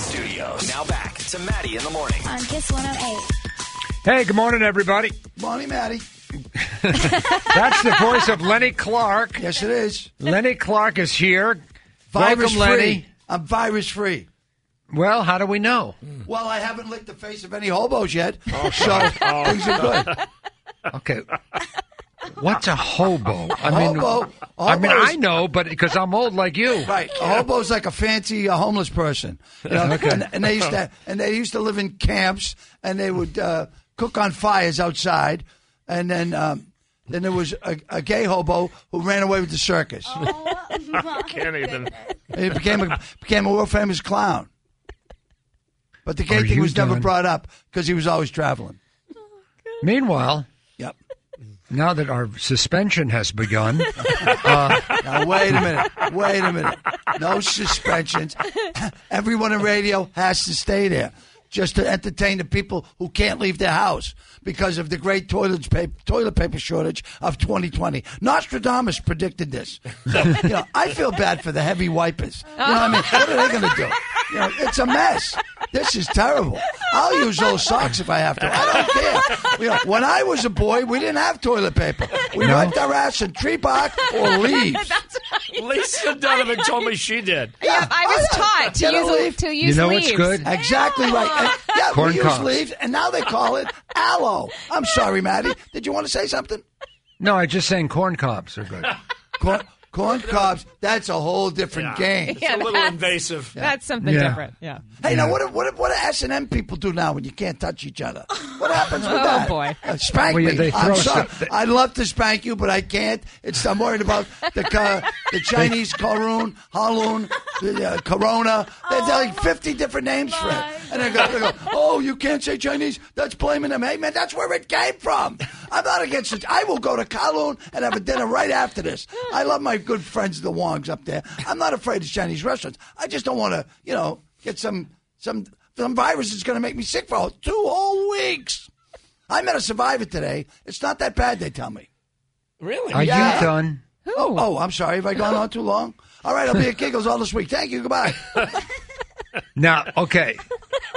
studios. Now back to Matty in the morning. on Kiss 108. Hey, good morning, everybody. Morning, Matty. That's the voice of Lenny Clarke. Yes, it is. Lenny Clarke is here. Virus Welcome, Lenny. free. I'm virus free. Well, how do we know? Well, I haven't licked the face of any hobos yet, Oh, so oh, things are good. Okay. What's a hobo? I mean, hobo- a I mean, is- I know, but because I'm old like you. Right, a hobo's like a fancy uh, homeless person, you know. and, and they used to and they used to live in camps, and they would uh, cook on fires outside, and then um, then there was a, a gay hobo who ran away with the circus. Can't even. He became a became a world famous clown. But the gay Are thing you was never brought up because he was always traveling. Meanwhile, Yep. Now that our suspension has begun, uh, Now wait a minute. Wait a minute. No suspensions. Everyone in radio has to stay there just to entertain the people who can't leave their house because of the great toilet paper, toilet paper shortage of 2020. Nostradamus predicted this. So, you know, I feel bad for the heavy wipers. You know what I mean? What are they going to do? You know, it's a mess. This is terrible. I'll use those socks if I have to. I don't care. You know, when I was a boy, we didn't have toilet paper. We No. wiped our ass in tree bark or leaves. Lisa Donovan told me she did. Yeah, I was yeah. taught to Get a use leaf. to use you know leaves. what's good? Exactly right. And, yeah, Corn we use cobs. leaves, and now they call it aloe. I'm sorry, Matty. Did you want to say something? No, I just saying corn cobs are good. Corn, corn cobs. That's a whole different game. It's a little that's- invasive. That's something Yeah. different. Yeah. Hey, now what do, what do, what do S and M people do now when you can't touch each other? What happens with Oh, that? boy. Uh, spank Well, yeah, me. they I'm throw sorry. stuff- I'd love to spank you, but I can't. It's I'm worried about the uh, the Chinese Kowloon, Haloon, the uh, Corona. There's like 50 different names for it. And they go, they go, oh, you can't say Chinese. That's blaming them. Hey, man, that's where it came from. I'm not against it. I will go to Kowloon and have a dinner right after this. I love my good friends, the Wongs up there. I'm not afraid of Chinese restaurants. I just don't want to, you know, get some some some virus that's going to make me sick for two whole weeks. I met a survivor today. It's not that bad, they tell me. Really? Are Yeah. you done? Oh, oh, I'm sorry. Have I gone on too long? All right, I'll be at Giggles all this week. Thank you. Goodbye. Now, okay.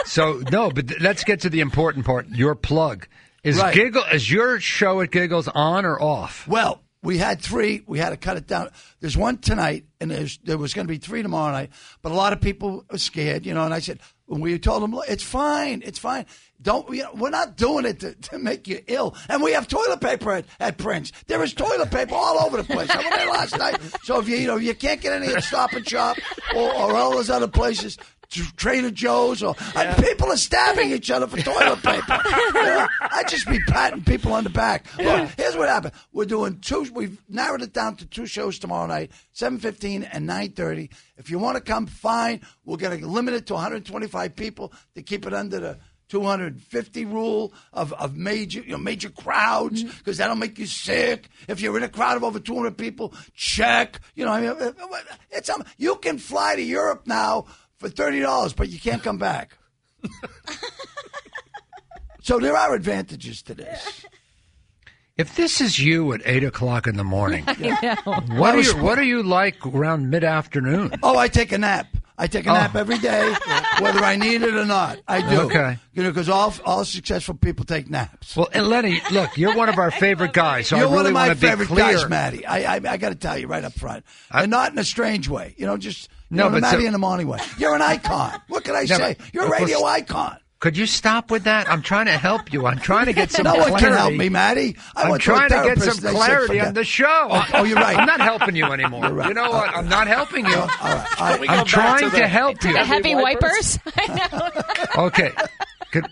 So no, but th- let's get to the important part. Your plug is Right. Giggle. Is your show at Giggles on or off? Well, we had three. We had to cut it down. There's one tonight, and there's, there was going to be three tomorrow night. But a lot of people are scared, you know. And I said, when we told them, "Look, it's fine, it's fine. Don't you know, we're not doing it to, to make you ill. And we have toilet paper at, at Prince. There is toilet paper all over the place. I went there last night. So if you you know you can't get any at Stop and Shop or, or all those other places. Tr- Trader Joe's or uh, and people are stabbing each other for toilet paper. Know, I just be patting people on the back. Look, here's what happened. We're doing two. We've narrowed it down to two shows tomorrow night, seven fifteen and nine thirty. If you want to come, fine. We're going to limit it to 125 people to keep it under the 250 rule of, of major you know major crowds mm-hmm. because that'll make you sick. If you're in a crowd of over 200 people, check. You know, I mean, uh, uh, it's um, you can fly to Europe now for thirty dollars, but you can't come back. so there are advantages to this. If this is you at eight o'clock in the morning, what are you what are you like around mid afternoon? Oh, I take a nap. I take a Oh. nap every day, whether I need it or not. I do. Okay. You know, because all all successful people take naps. Well, and Lenny, look, you're one of our favorite guys, so You're I really one of my want to be favorite guys, Matty. I I, I got to tell you right up front, and not in a strange way. You know, just you No, know, the but so- Matty in the morning way. You're an icon. What can I No, say? but- You're a of course- radio icon. Could you stop with that? I'm trying to help you. I'm trying to get some No clarity. one can help me, Matty. I I'm went to trying to get some clarity on the show. Oh, oh, you're right. I'm not helping you anymore. You're right. You know what? I'm not helping you. Oh, all right. I, I'm trying to to, the- help you. The heavy Heavy wipers. Okay. Can,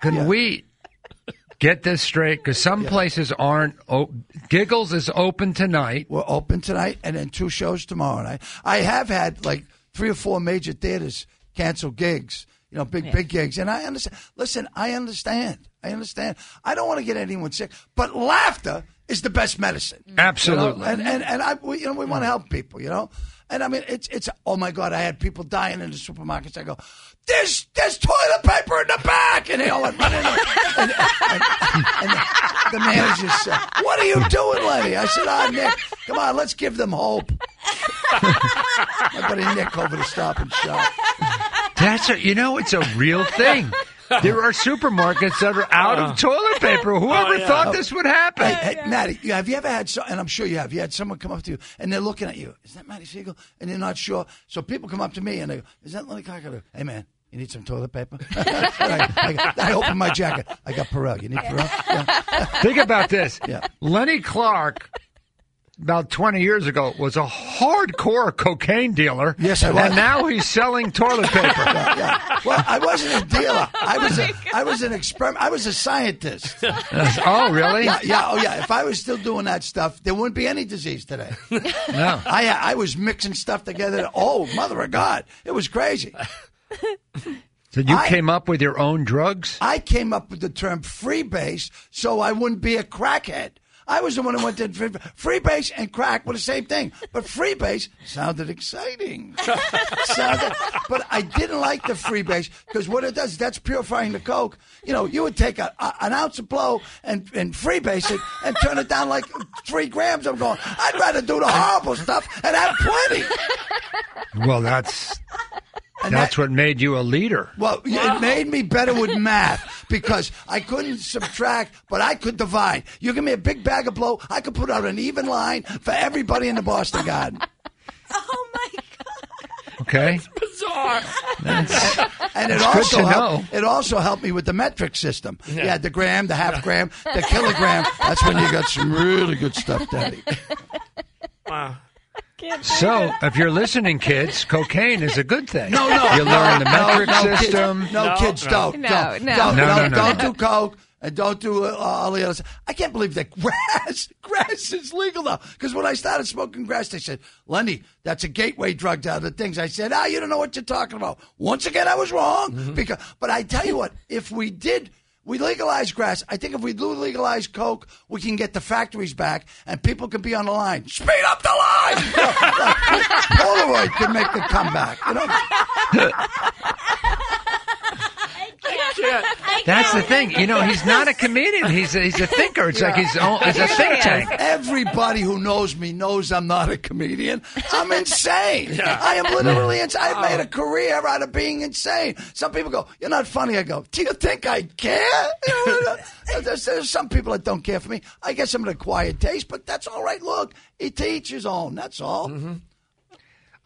can we get this straight? Because some places aren't. O- Giggles is open tonight. We're open tonight and then two shows tomorrow night. I have had like three or four major theaters cancel gigs, you know, big, big gigs. And I understand. Listen, I understand. I understand. I don't want to get anyone sick, but laughter is the best medicine. you know? Absolutely. And, and, and I, we, you know, we want to help people, you know? And I mean, it's, it's, oh my God, I had people dying in the supermarkets. I go, there's, there's toilet paper in the back. And they all went running. And, and, and, and the, the manager said, what are you doing, lady? I said, ah, Nick, come on, let's give them hope. My buddy Nick over to Stop and Shop. That's a, you know, it's a real thing. There are supermarkets that are out of uh-huh. toilet paper. Whoever Oh, yeah. thought this would happen? Hey, hey, Matty, have you ever had, so, and I'm sure you have, you had someone come up to you and they're looking at you. Is that Matty Siegel? And they're not sure. So people come up to me and they go, Is that Lenny Clarke? Hey, man, you need some toilet paper? I, I, I open my jacket. I got Purell. You need Purell? Yeah. Think about this. Yeah. Lenny Clarke, about 20 years ago, was a hardcore cocaine dealer. Yes, I was. And now he's selling toilet paper. Yeah. Well, I wasn't a dealer. Oh I was a, I was an experiment. I was a scientist. oh, really? Yeah, yeah, oh yeah. If I was still doing that stuff, there wouldn't be any disease today. No. I I was mixing stuff together. Oh, mother of God, it was crazy. So you I- came up with your own drugs? I came up with the term freebase so I wouldn't be a crackhead. I was the one who went to free, freebase and crack were the same thing, but free freebase sounded exciting. sounded, but I didn't like the free freebase because what it does, that's purifying the coke. You know, you would take a, a, an ounce of blow and, and freebase it and turn it down like three grams. I'm going, I'd rather do the horrible stuff and have plenty. Well, that's And that's that- what made you a leader. Well, it made me better with math because I couldn't subtract, but I could divide. You give me a big bag of blow, I could put out an even line for everybody in the Boston Garden. Oh my god. Okay? Bizarre. And it That's good also to helped, know. it also helped me with the metric system. You had the gram, the half gram, the kilogram. That's when you got some really good stuff, Daddy. Wow. So, if you're listening, kids, cocaine is a good thing. No, no, You learn the no, metric no, kids. system. No, No, kids, no. don't, No, don't, no. don't, No, no, don't, no, don't no. do coke. And don't do uh, all the others. I can't believe that grass, grass is legal now. Because when I started smoking grass, they said, Lenny, that's a gateway drug to other things. I said, ah, you don't know what you're talking about. Once again, I was wrong. Mm-hmm. Because, but I tell you what, if we did, we legalize grass. I think if we do legalize coke, we can get the factories back and people can be on the line. Speed up the line. Polaroid can make the comeback. You know. That's the thing. You know, he's not a comedian. He's a, he's a thinker. It's like he's, own, he's a think tank. Everybody who knows me knows I'm not a comedian. I'm insane. I am literally insane. I made a career out of being insane. Some people go, "You're not funny." I go, "Do you think I care?" There's, there's some people that don't care for me. I guess I'm an quiet taste, but that's all right. Look, he teaches on. That's all.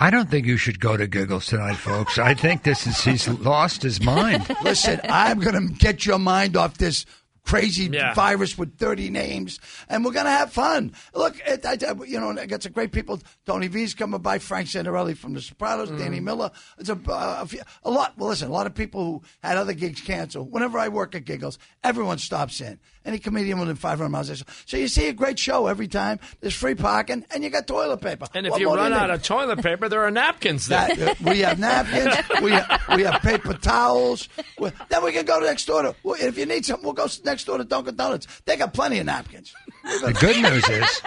I don't think you should go to Giggles tonight, folks. I think this is he's lost his mind. Listen, I'm going to get your mind off this crazy Yeah. virus with 30 names, and we're going to have fun. Look, it, I, you know, I got some great people. Tony V's coming by, Frank Santorelli from The Sopranos, Danny Miller. It's a, uh, a, few- a lot. Well, listen, a lot of people who had other gigs canceled. Whenever I work at Giggles, everyone stops in. Any comedian within 500 miles. they say- So you see a great show every time. There's free parking, and you got toilet paper. And if What you run need? out of toilet paper, there are napkins there. That, uh, we have napkins. we have, we have paper towels. We- then we can go next door to. well, If you need something, we'll go s- next door to Dunkin' Donuts. They got plenty of napkins. The good news is,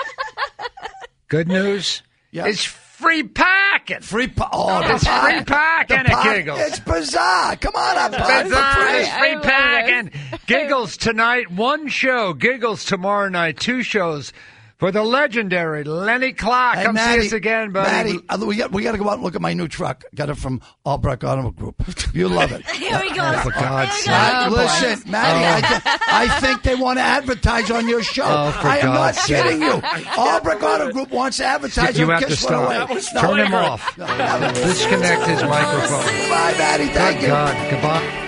good news Yeah. is free packing. Free pa- oh, the It's pa- free packing the at Giggles. It's bizarre. Come on, I'm buying Bizarre free. is free I packing. Giggles tonight, one show. Giggles tomorrow night, two shows for the legendary Lenny Clarke. Hey, Come Matty, see us again, buddy. Matty, uh, we got we got to go out and look at my new truck. Got it from Albrecht Auto Group. You love it. Here we go. for God's Here go. sake. Uh, listen, Matty, I, I think they want to advertise on your show. Oh, for I am God's not sake. kidding you. Albrecht Auto Group wants to advertise. you on have to Kiss 108. stop. was Turn him flagrant. off. Disconnect his microphone. Bye, Matty. Thank Good you. God. Goodbye.